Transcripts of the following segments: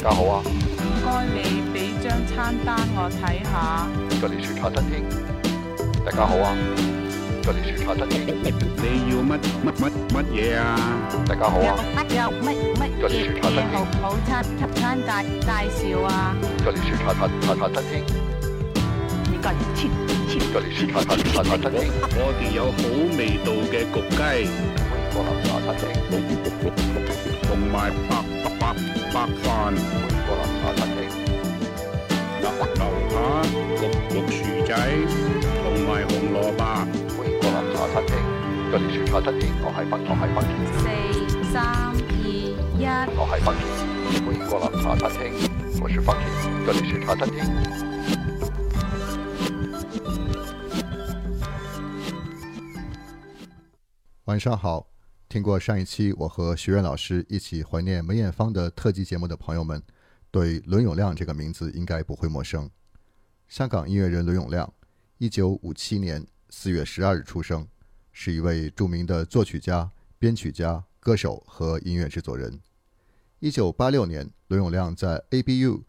大家好啊！唔该，你俾张餐单我睇下。吉连树茶餐厅，大家好啊！吉连树茶餐厅，你要乜乜乜乜嘢啊？大家好啊！吉连树茶餐厅，好餐餐大大笑啊？吉连树茶茶茶餐厅，近切切切吉连树茶茶茶餐厅，我我哋有好味道嘅焗鸡。过茶餐厅。豆绿绿仔，同埋红萝卜。过我系我系四、三、二、一。我系芬。欢过我是这里是茶餐厅。晚上好。听过上一期我和徐苑老师一起怀念梅艳芳的特辑节目的朋友们，对伦永亮这个名字应该不会陌生。香港音乐人伦永亮，一九五七年四月十二日出生，是一位著名的作曲家、编曲家、歌手和音乐制作人。一九八六年，伦永亮在 ABU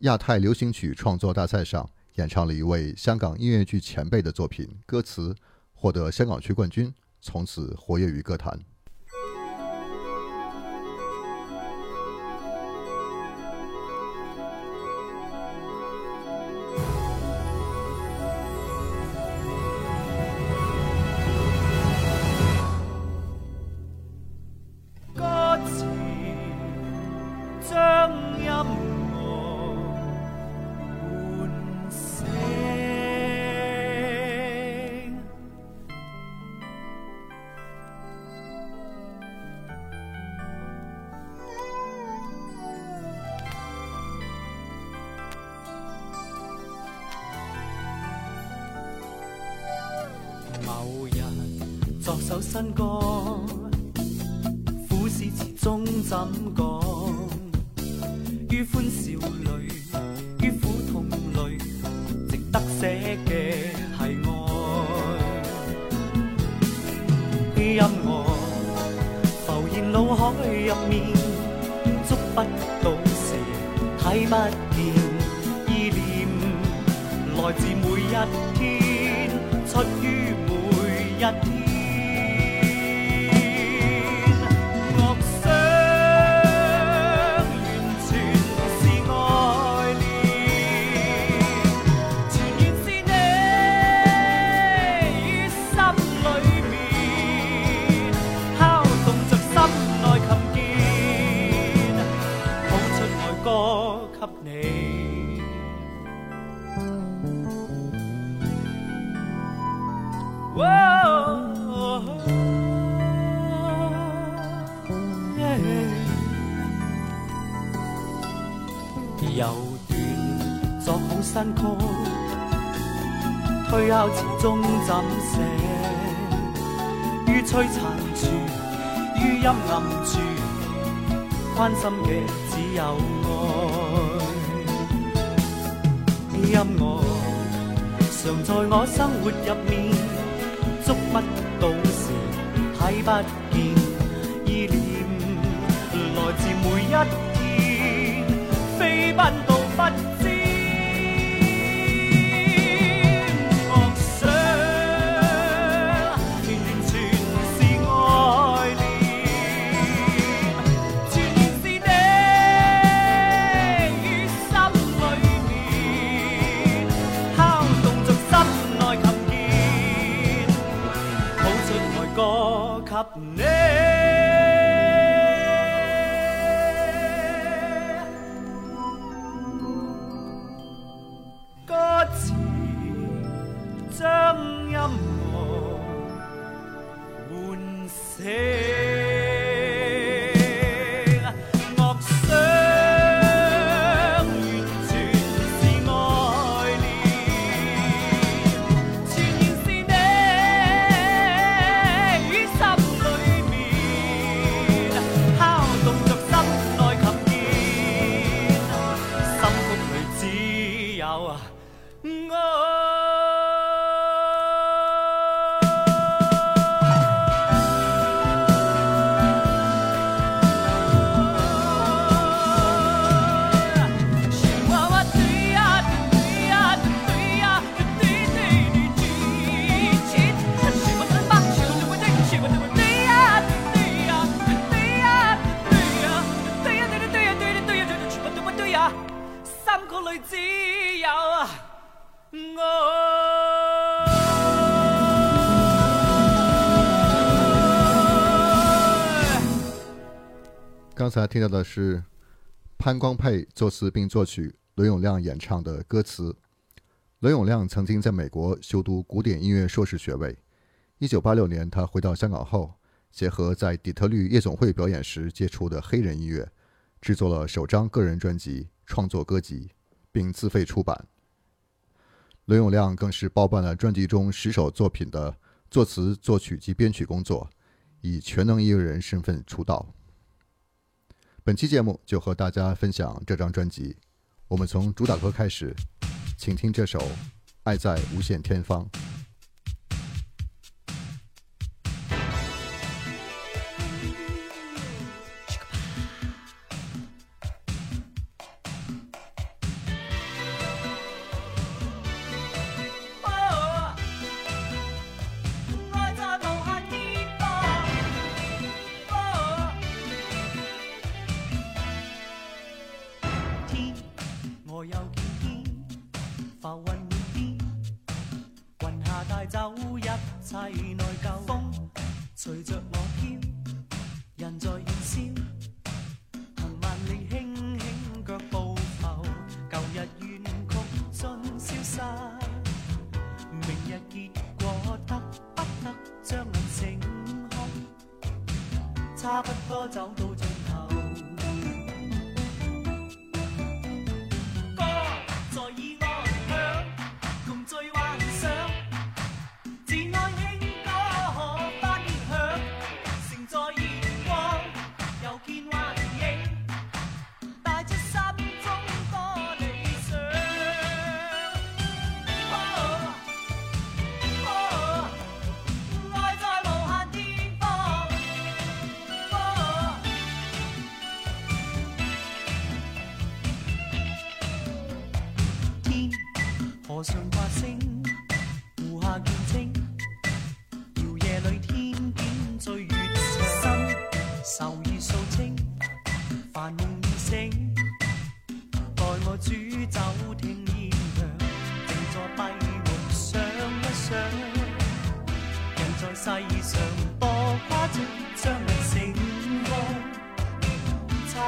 亚太流行曲创作大赛上演唱了一位香港音乐剧前辈的作品歌词，获得香港区冠军，从此活跃于歌坛。首新歌，苦事词中怎讲？于欢笑里，于苦痛里，值得写嘅系爱。音乐浮现脑海入面，触不到时，睇不见，依恋来自每一。曲，推敲始中怎写？于璀璨处，于阴暗处，关心嘅只有爱。音乐常在我生活入面，捉不到时，睇不见，意念来自每一。刚才听到的是潘光佩作词并作曲，伦永亮演唱的歌词。伦永亮曾经在美国修读古典音乐硕士学位。一九八六年，他回到香港后，结合在底特律夜总会表演时接触的黑人音乐，制作了首张个人专辑，创作歌集，并自费出版。伦永亮更是包办了专辑中十首作品的作词、作曲及编曲工作，以全能音乐人身份出道。本期节目就和大家分享这张专辑。我们从主打歌开始，请听这首《爱在无限天方》。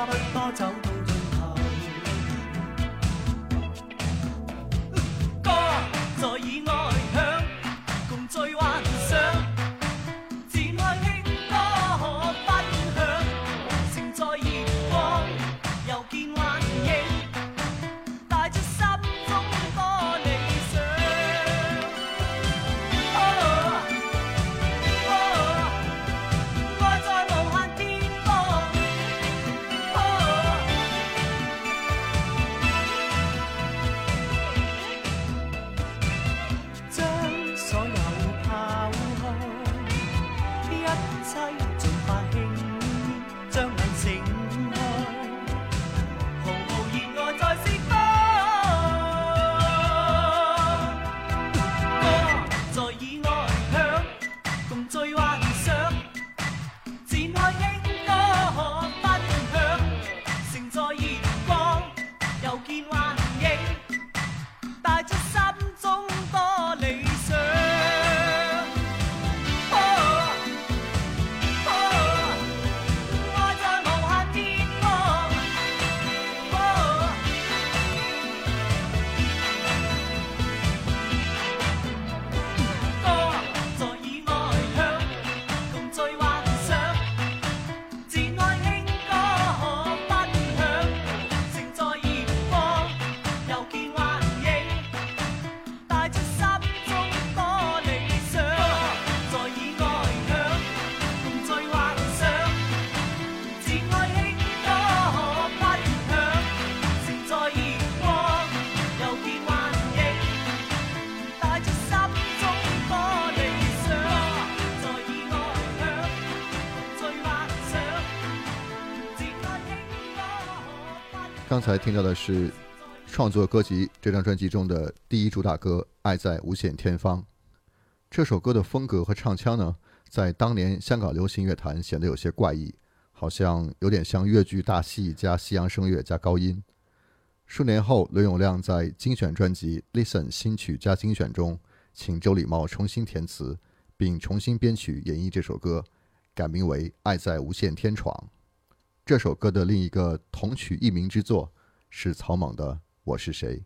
不多走。刚才听到的是创作歌集这张专辑中的第一主打歌《爱在无限天方》。这首歌的风格和唱腔呢，在当年香港流行乐坛显得有些怪异，好像有点像粤剧大戏加西洋声乐加高音。数年后，刘永亮在精选专辑《Listen 新曲加精选》中，请周礼茂重新填词，并重新编曲演绎这首歌，改名为《爱在无限天闯》。这首歌的另一个同曲异名之作是草蜢的《我是谁》。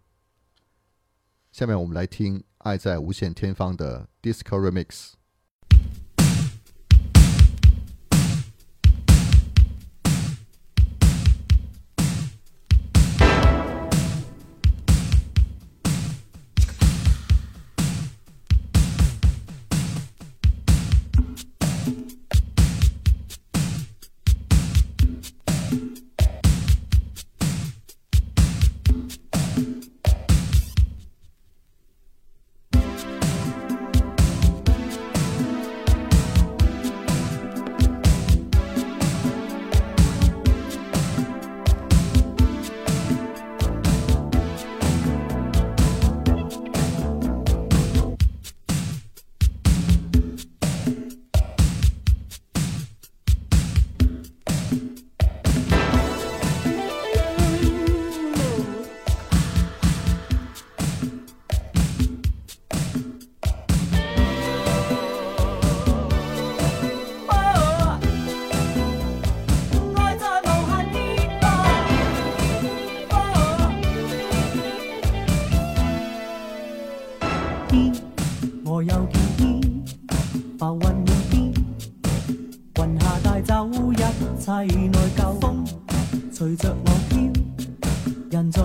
下面我们来听《爱在无限天方》的 Disco Remix。在教风，随着我飘，人在。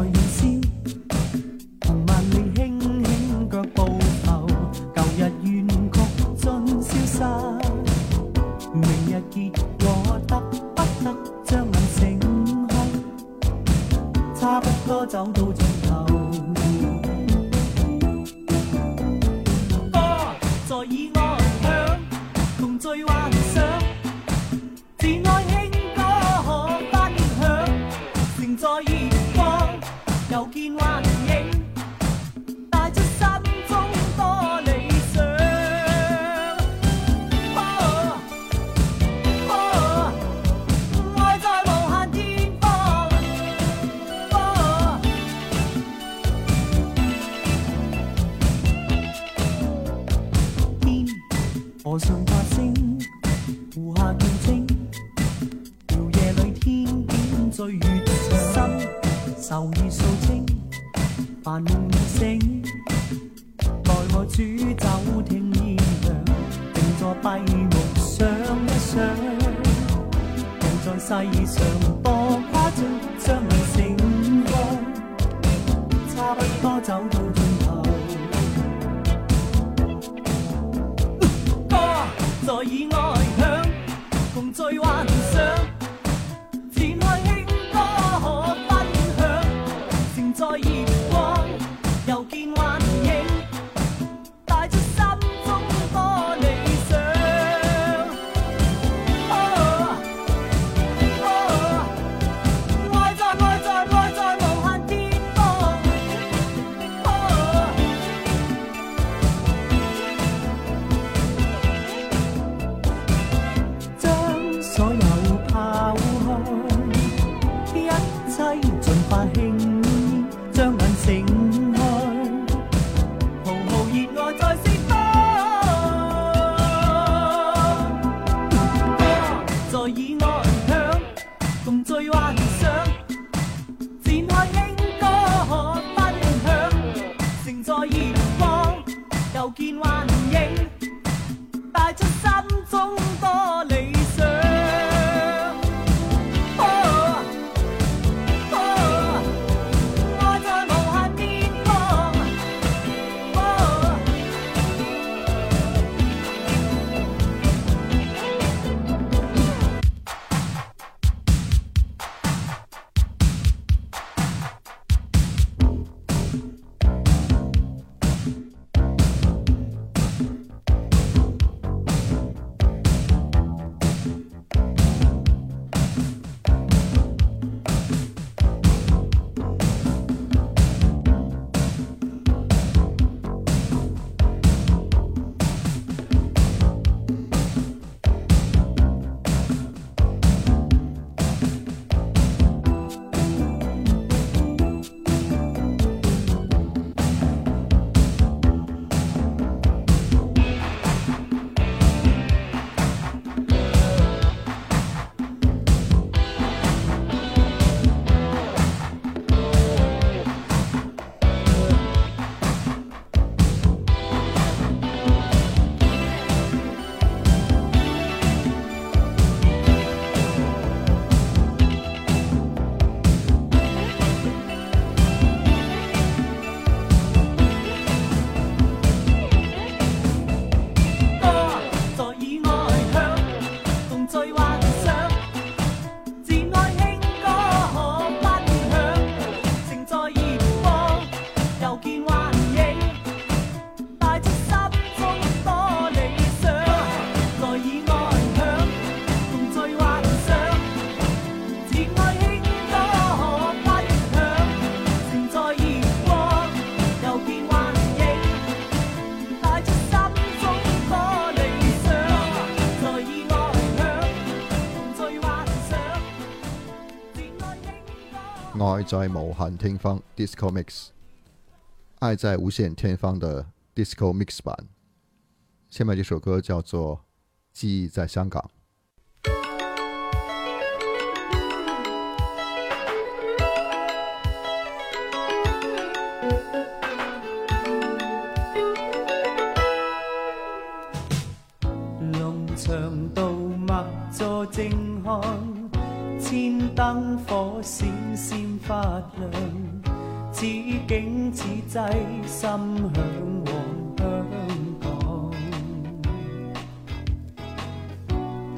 在某限天方 disco mix，爱在无限天方的 disco mix 版。下面这首歌叫做《记忆在香港》。天灯火闪闪发亮，此景此际心向往香港，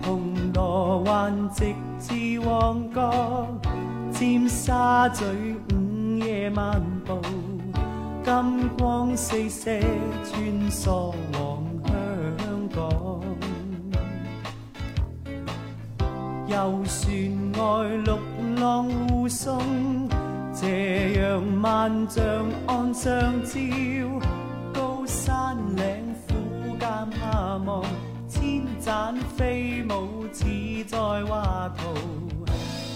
铜锣湾直至旺角，尖沙咀午夜漫步，金光四射穿梭忙。游船外绿浪护送，斜阳万丈岸上照，高山岭苦间下望，千盏飞舞似在画图，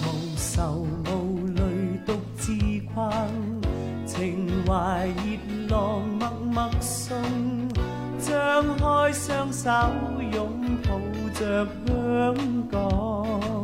无愁无虑独自困，情怀热浪默默送，张开双手拥抱。着香港。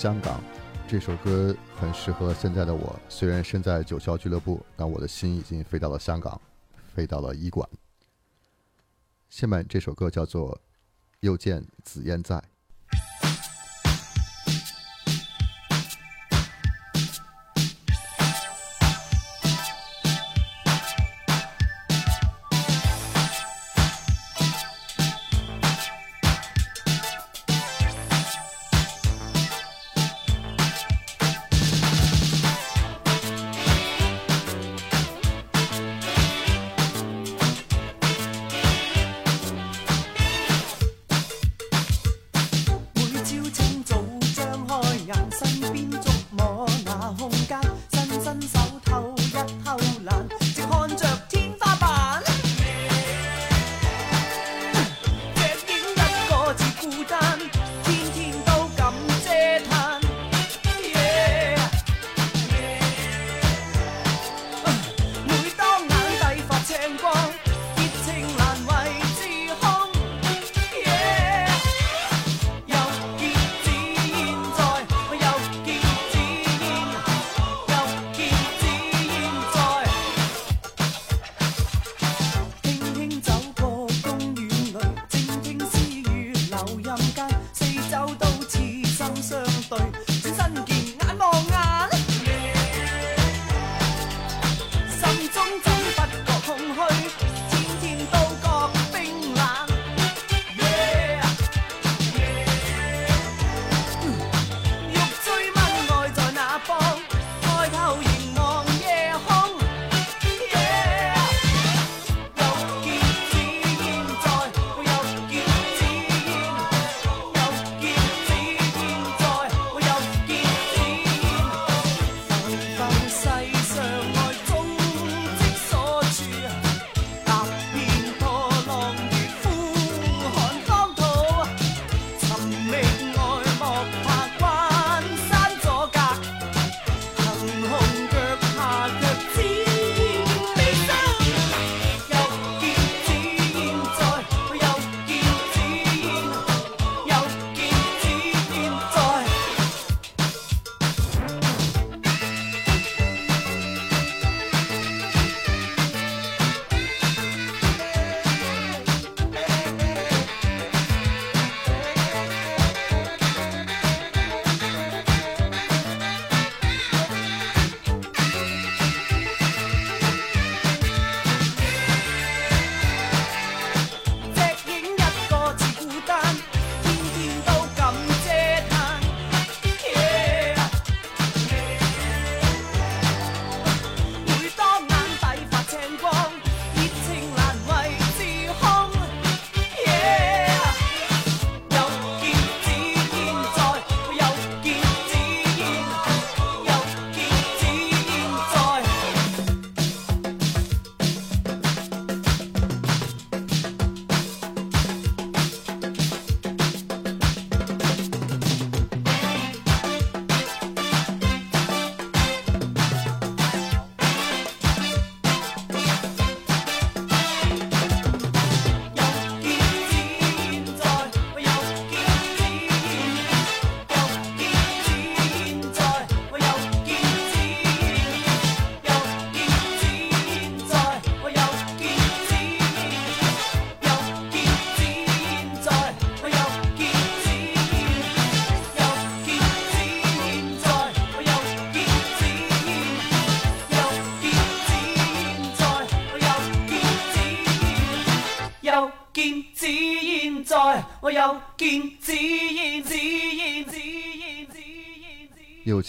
香港，这首歌很适合现在的我。虽然身在九霄俱乐部，但我的心已经飞到了香港，飞到了医馆。下面这首歌叫做《又见紫嫣在》。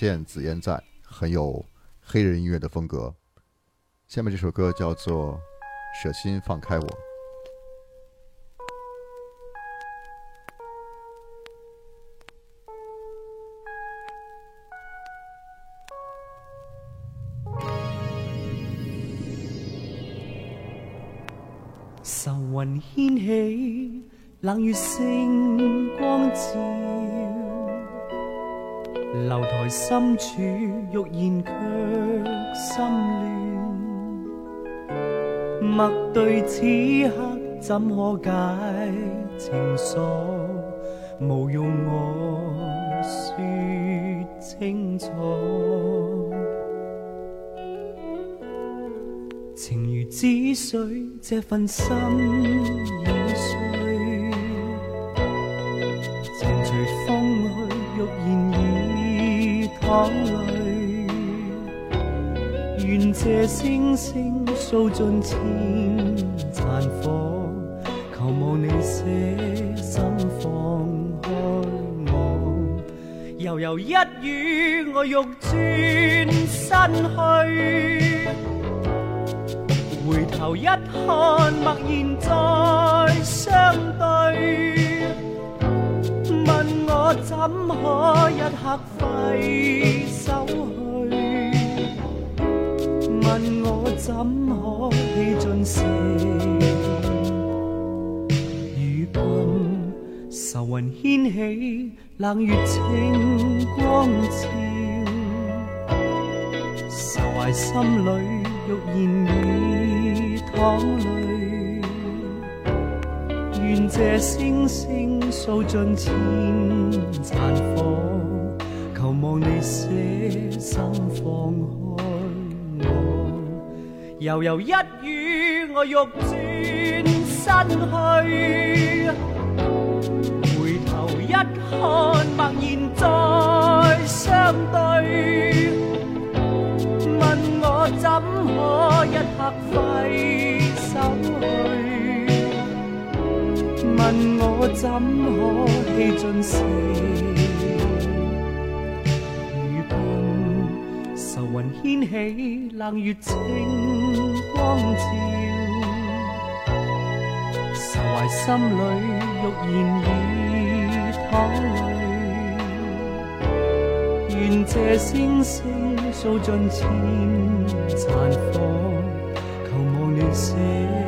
见紫嫣在，很有黑人音乐的风格。下面这首歌叫做《舍心放开我》。愁云掀起，冷月星光照。楼台深处，欲言却心乱。默对此刻，怎可解情锁？无用我说清楚。情如止水，这份心。望泪，愿借星星扫尽千残火，求望你舍心放开我。悠悠一语，我欲转身去，回头一看，默然再相对。我怎可一刻挥手去？问我怎可气尽息？如今愁云掀起，冷月清光照，愁怀心里欲言已淌泪。愿这星星数尽千残火，求望你舍身放开我。悠悠一语，我欲转身去，回头一看，默然再相对。问我怎可一刻废？问我怎可气尽息？如今愁云掀起，冷月清光照，愁怀心里欲言已淌泪。愿这星星诉尽千残火，求望你笑。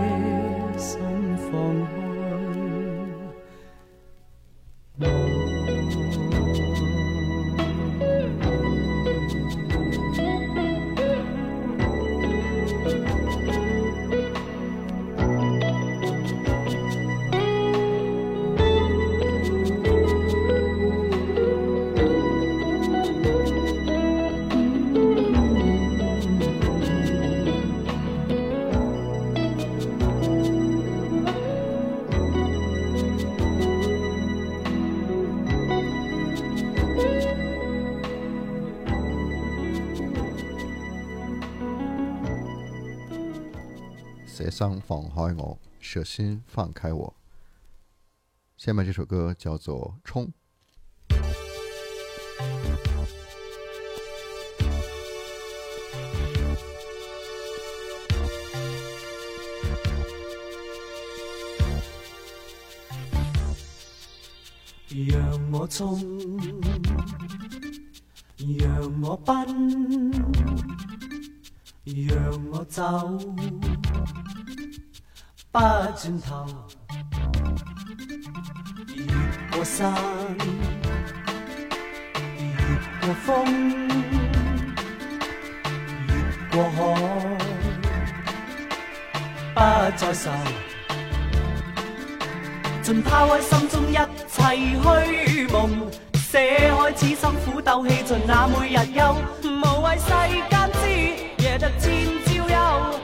想放开我，舍心放开我。下面这首歌叫做《冲》，让我冲，让我奔，让我走。不转头，越过山，越过风，越过海，不再愁。尽抛开心中一切虚梦，舍开此心苦斗气尽那每日忧，无谓世间知，夜得千朝忧，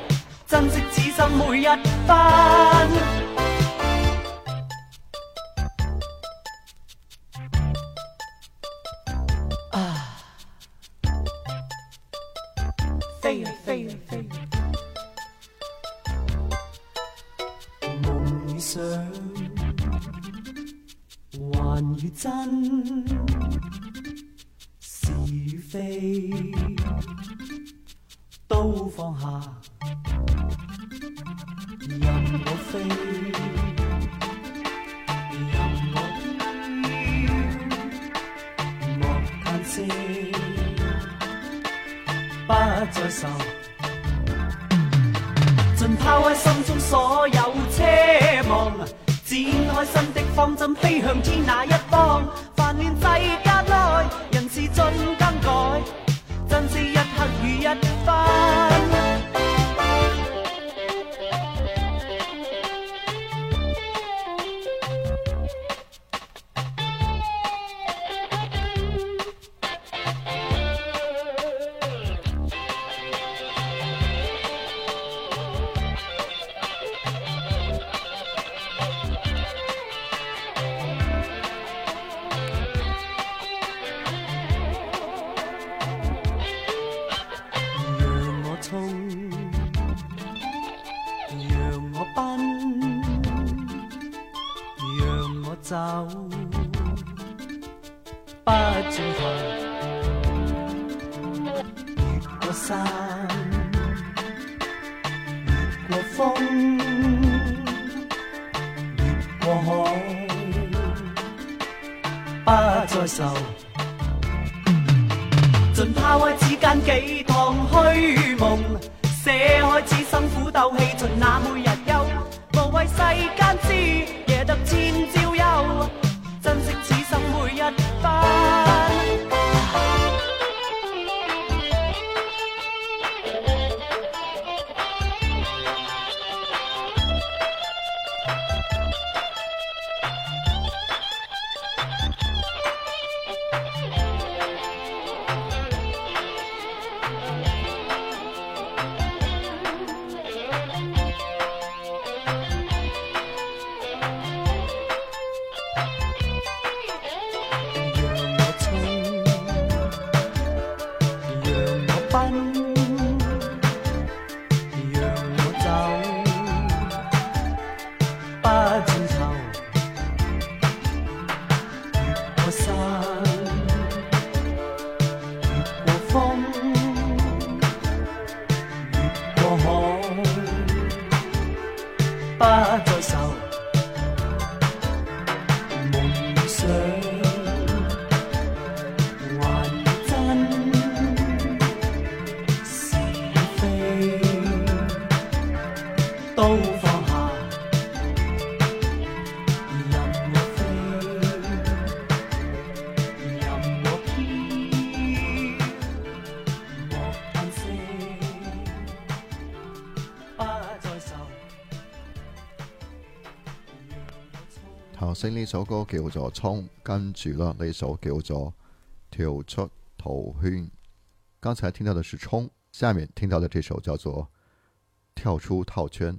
珍惜此生每一。翻。再愁，尽抛开心中所有奢望，展开新的方针，飞向天那一方。烦乱世间内，人事尽更改，珍惜一刻与一分。那首歌叫做《冲》，跟住啦那首叫做《跳出套圈》。刚才听到的是《冲》，下面听到的这首叫做《跳出套圈》。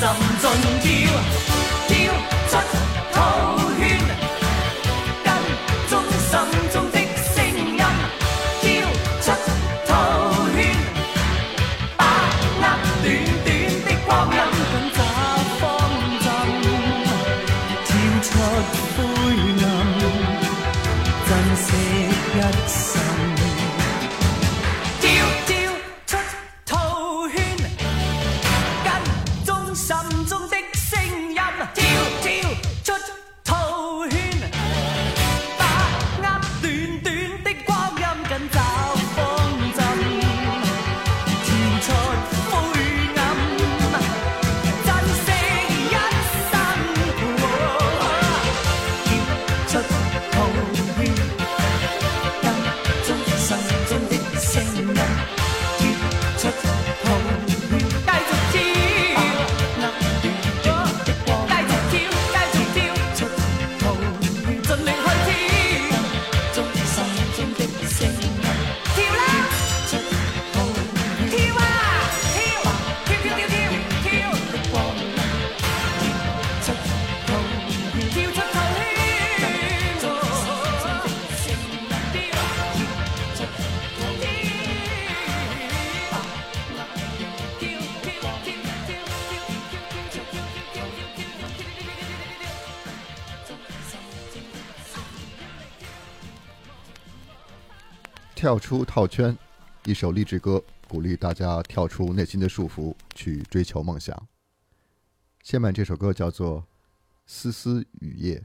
心中凋。跳出套圈，一首励志歌，鼓励大家跳出内心的束缚，去追求梦想。下面这首歌叫做《丝丝雨夜》。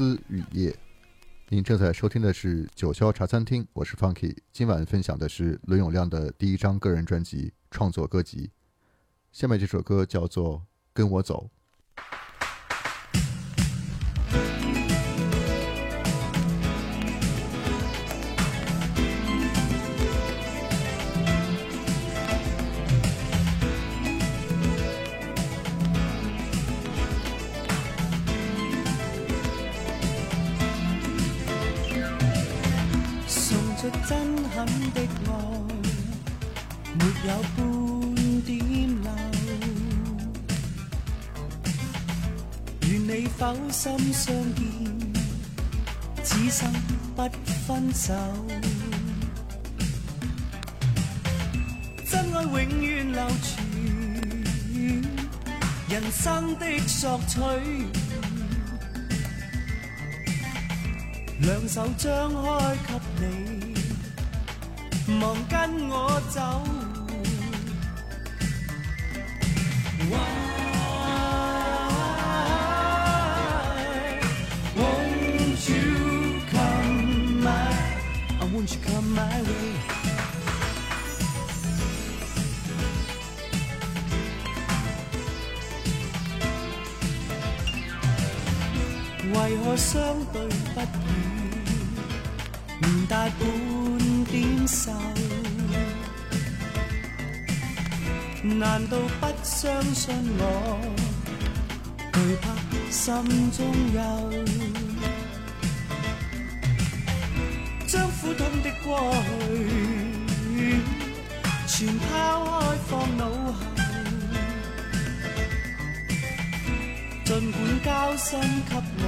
思雨夜，您正在收听的是九霄茶餐厅，我是 Funky。今晚分享的是伦永亮的第一张个人专辑创作歌集，下面这首歌叫做《跟我走》。手心相见，此生不分手。真爱永远流传，人生的索取，两手张开给你，忙跟我走。为何相对不语，唔带半点愁？难道不相信我？惧怕心中有，将苦痛的过去全抛开，放脑后。尽管交心给。我，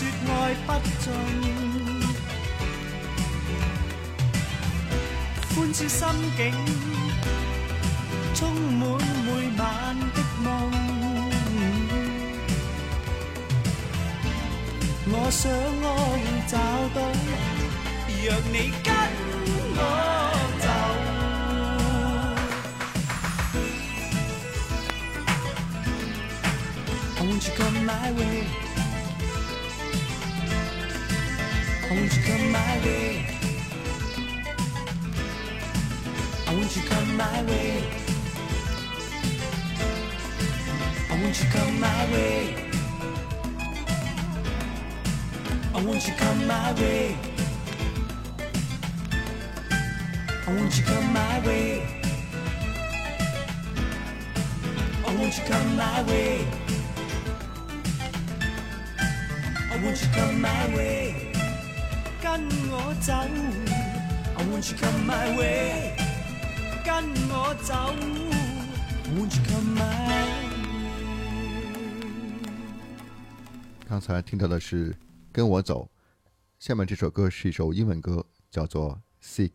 说爱不尽，欢笑心境充满每晚的梦。我想我找到，若你跟我走。won't you come my way? I won't you come my way? I won't you come my way? I won't you come my way? I won't you come my way? I won't you come my way? I won't you come my way? 跟我走，跟我走。刚才听到的是《跟我走》，下面这首歌是一首英文歌，叫做《Seek》。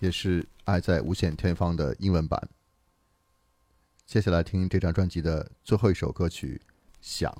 也是《爱在无限天方》的英文版。接下来听这张专辑的最后一首歌曲《想》。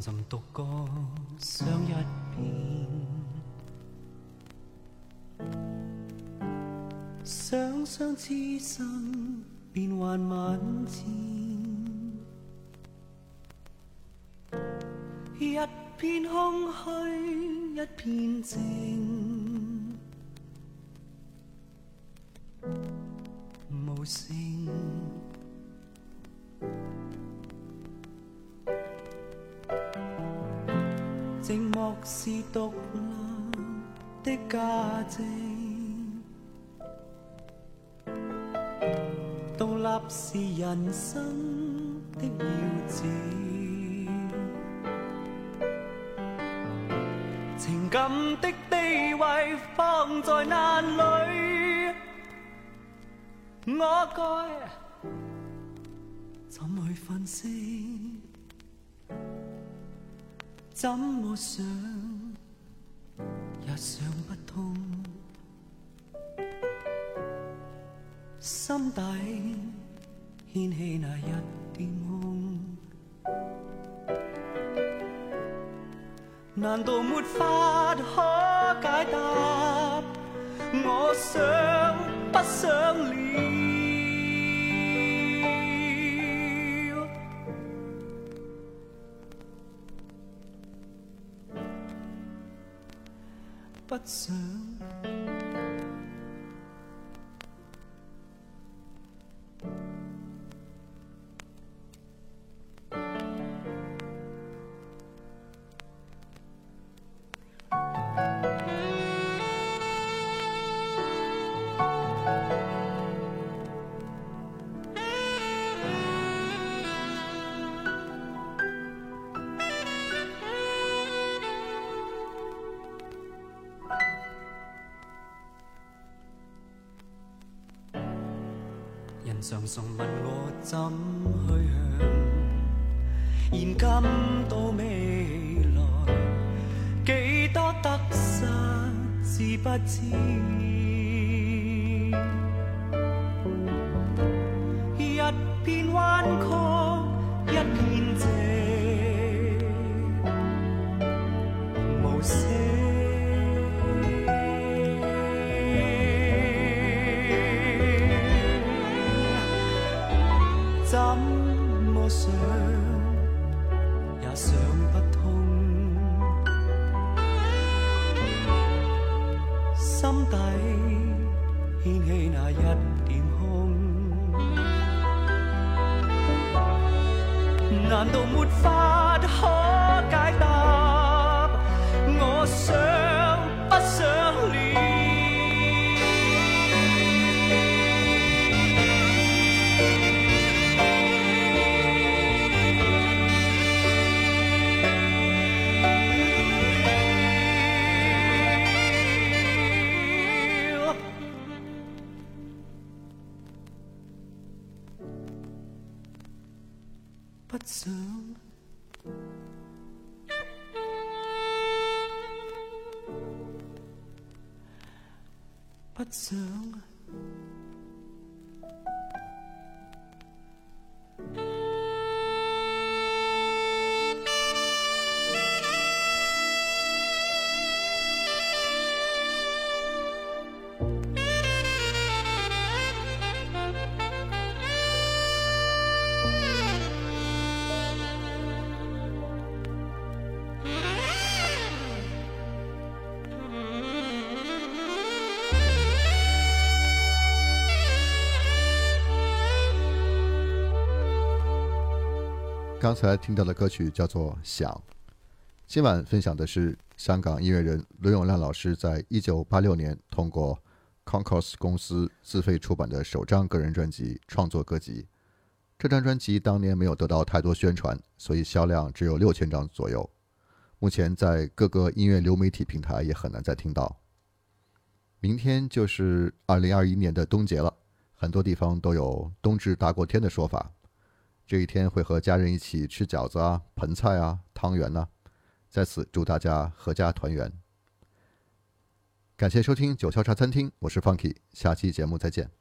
沉独坐，想一遍，想想之身变幻万千，一片空虚，一片静。家政，独立是人生的要旨。情感的地位放在哪里？我该怎去分析？怎么想？难道没法可解答？我想不想了？不想。常问我怎去向，现今到未来，几多得失知不知？so 刚才听到的歌曲叫做《想》，今晚分享的是香港音乐人卢永亮老师在一九八六年通过 Concorse 公司自费出版的首张个人专辑《创作歌集》。这张专辑当年没有得到太多宣传，所以销量只有六千张左右。目前在各个音乐流媒体平台也很难再听到。明天就是二零二一年的冬节了，很多地方都有“冬至大过天”的说法。这一天会和家人一起吃饺子啊、盆菜啊、汤圆呐，在此祝大家阖家团圆。感谢收听九霄茶餐厅，我是 Funky，下期节目再见。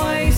always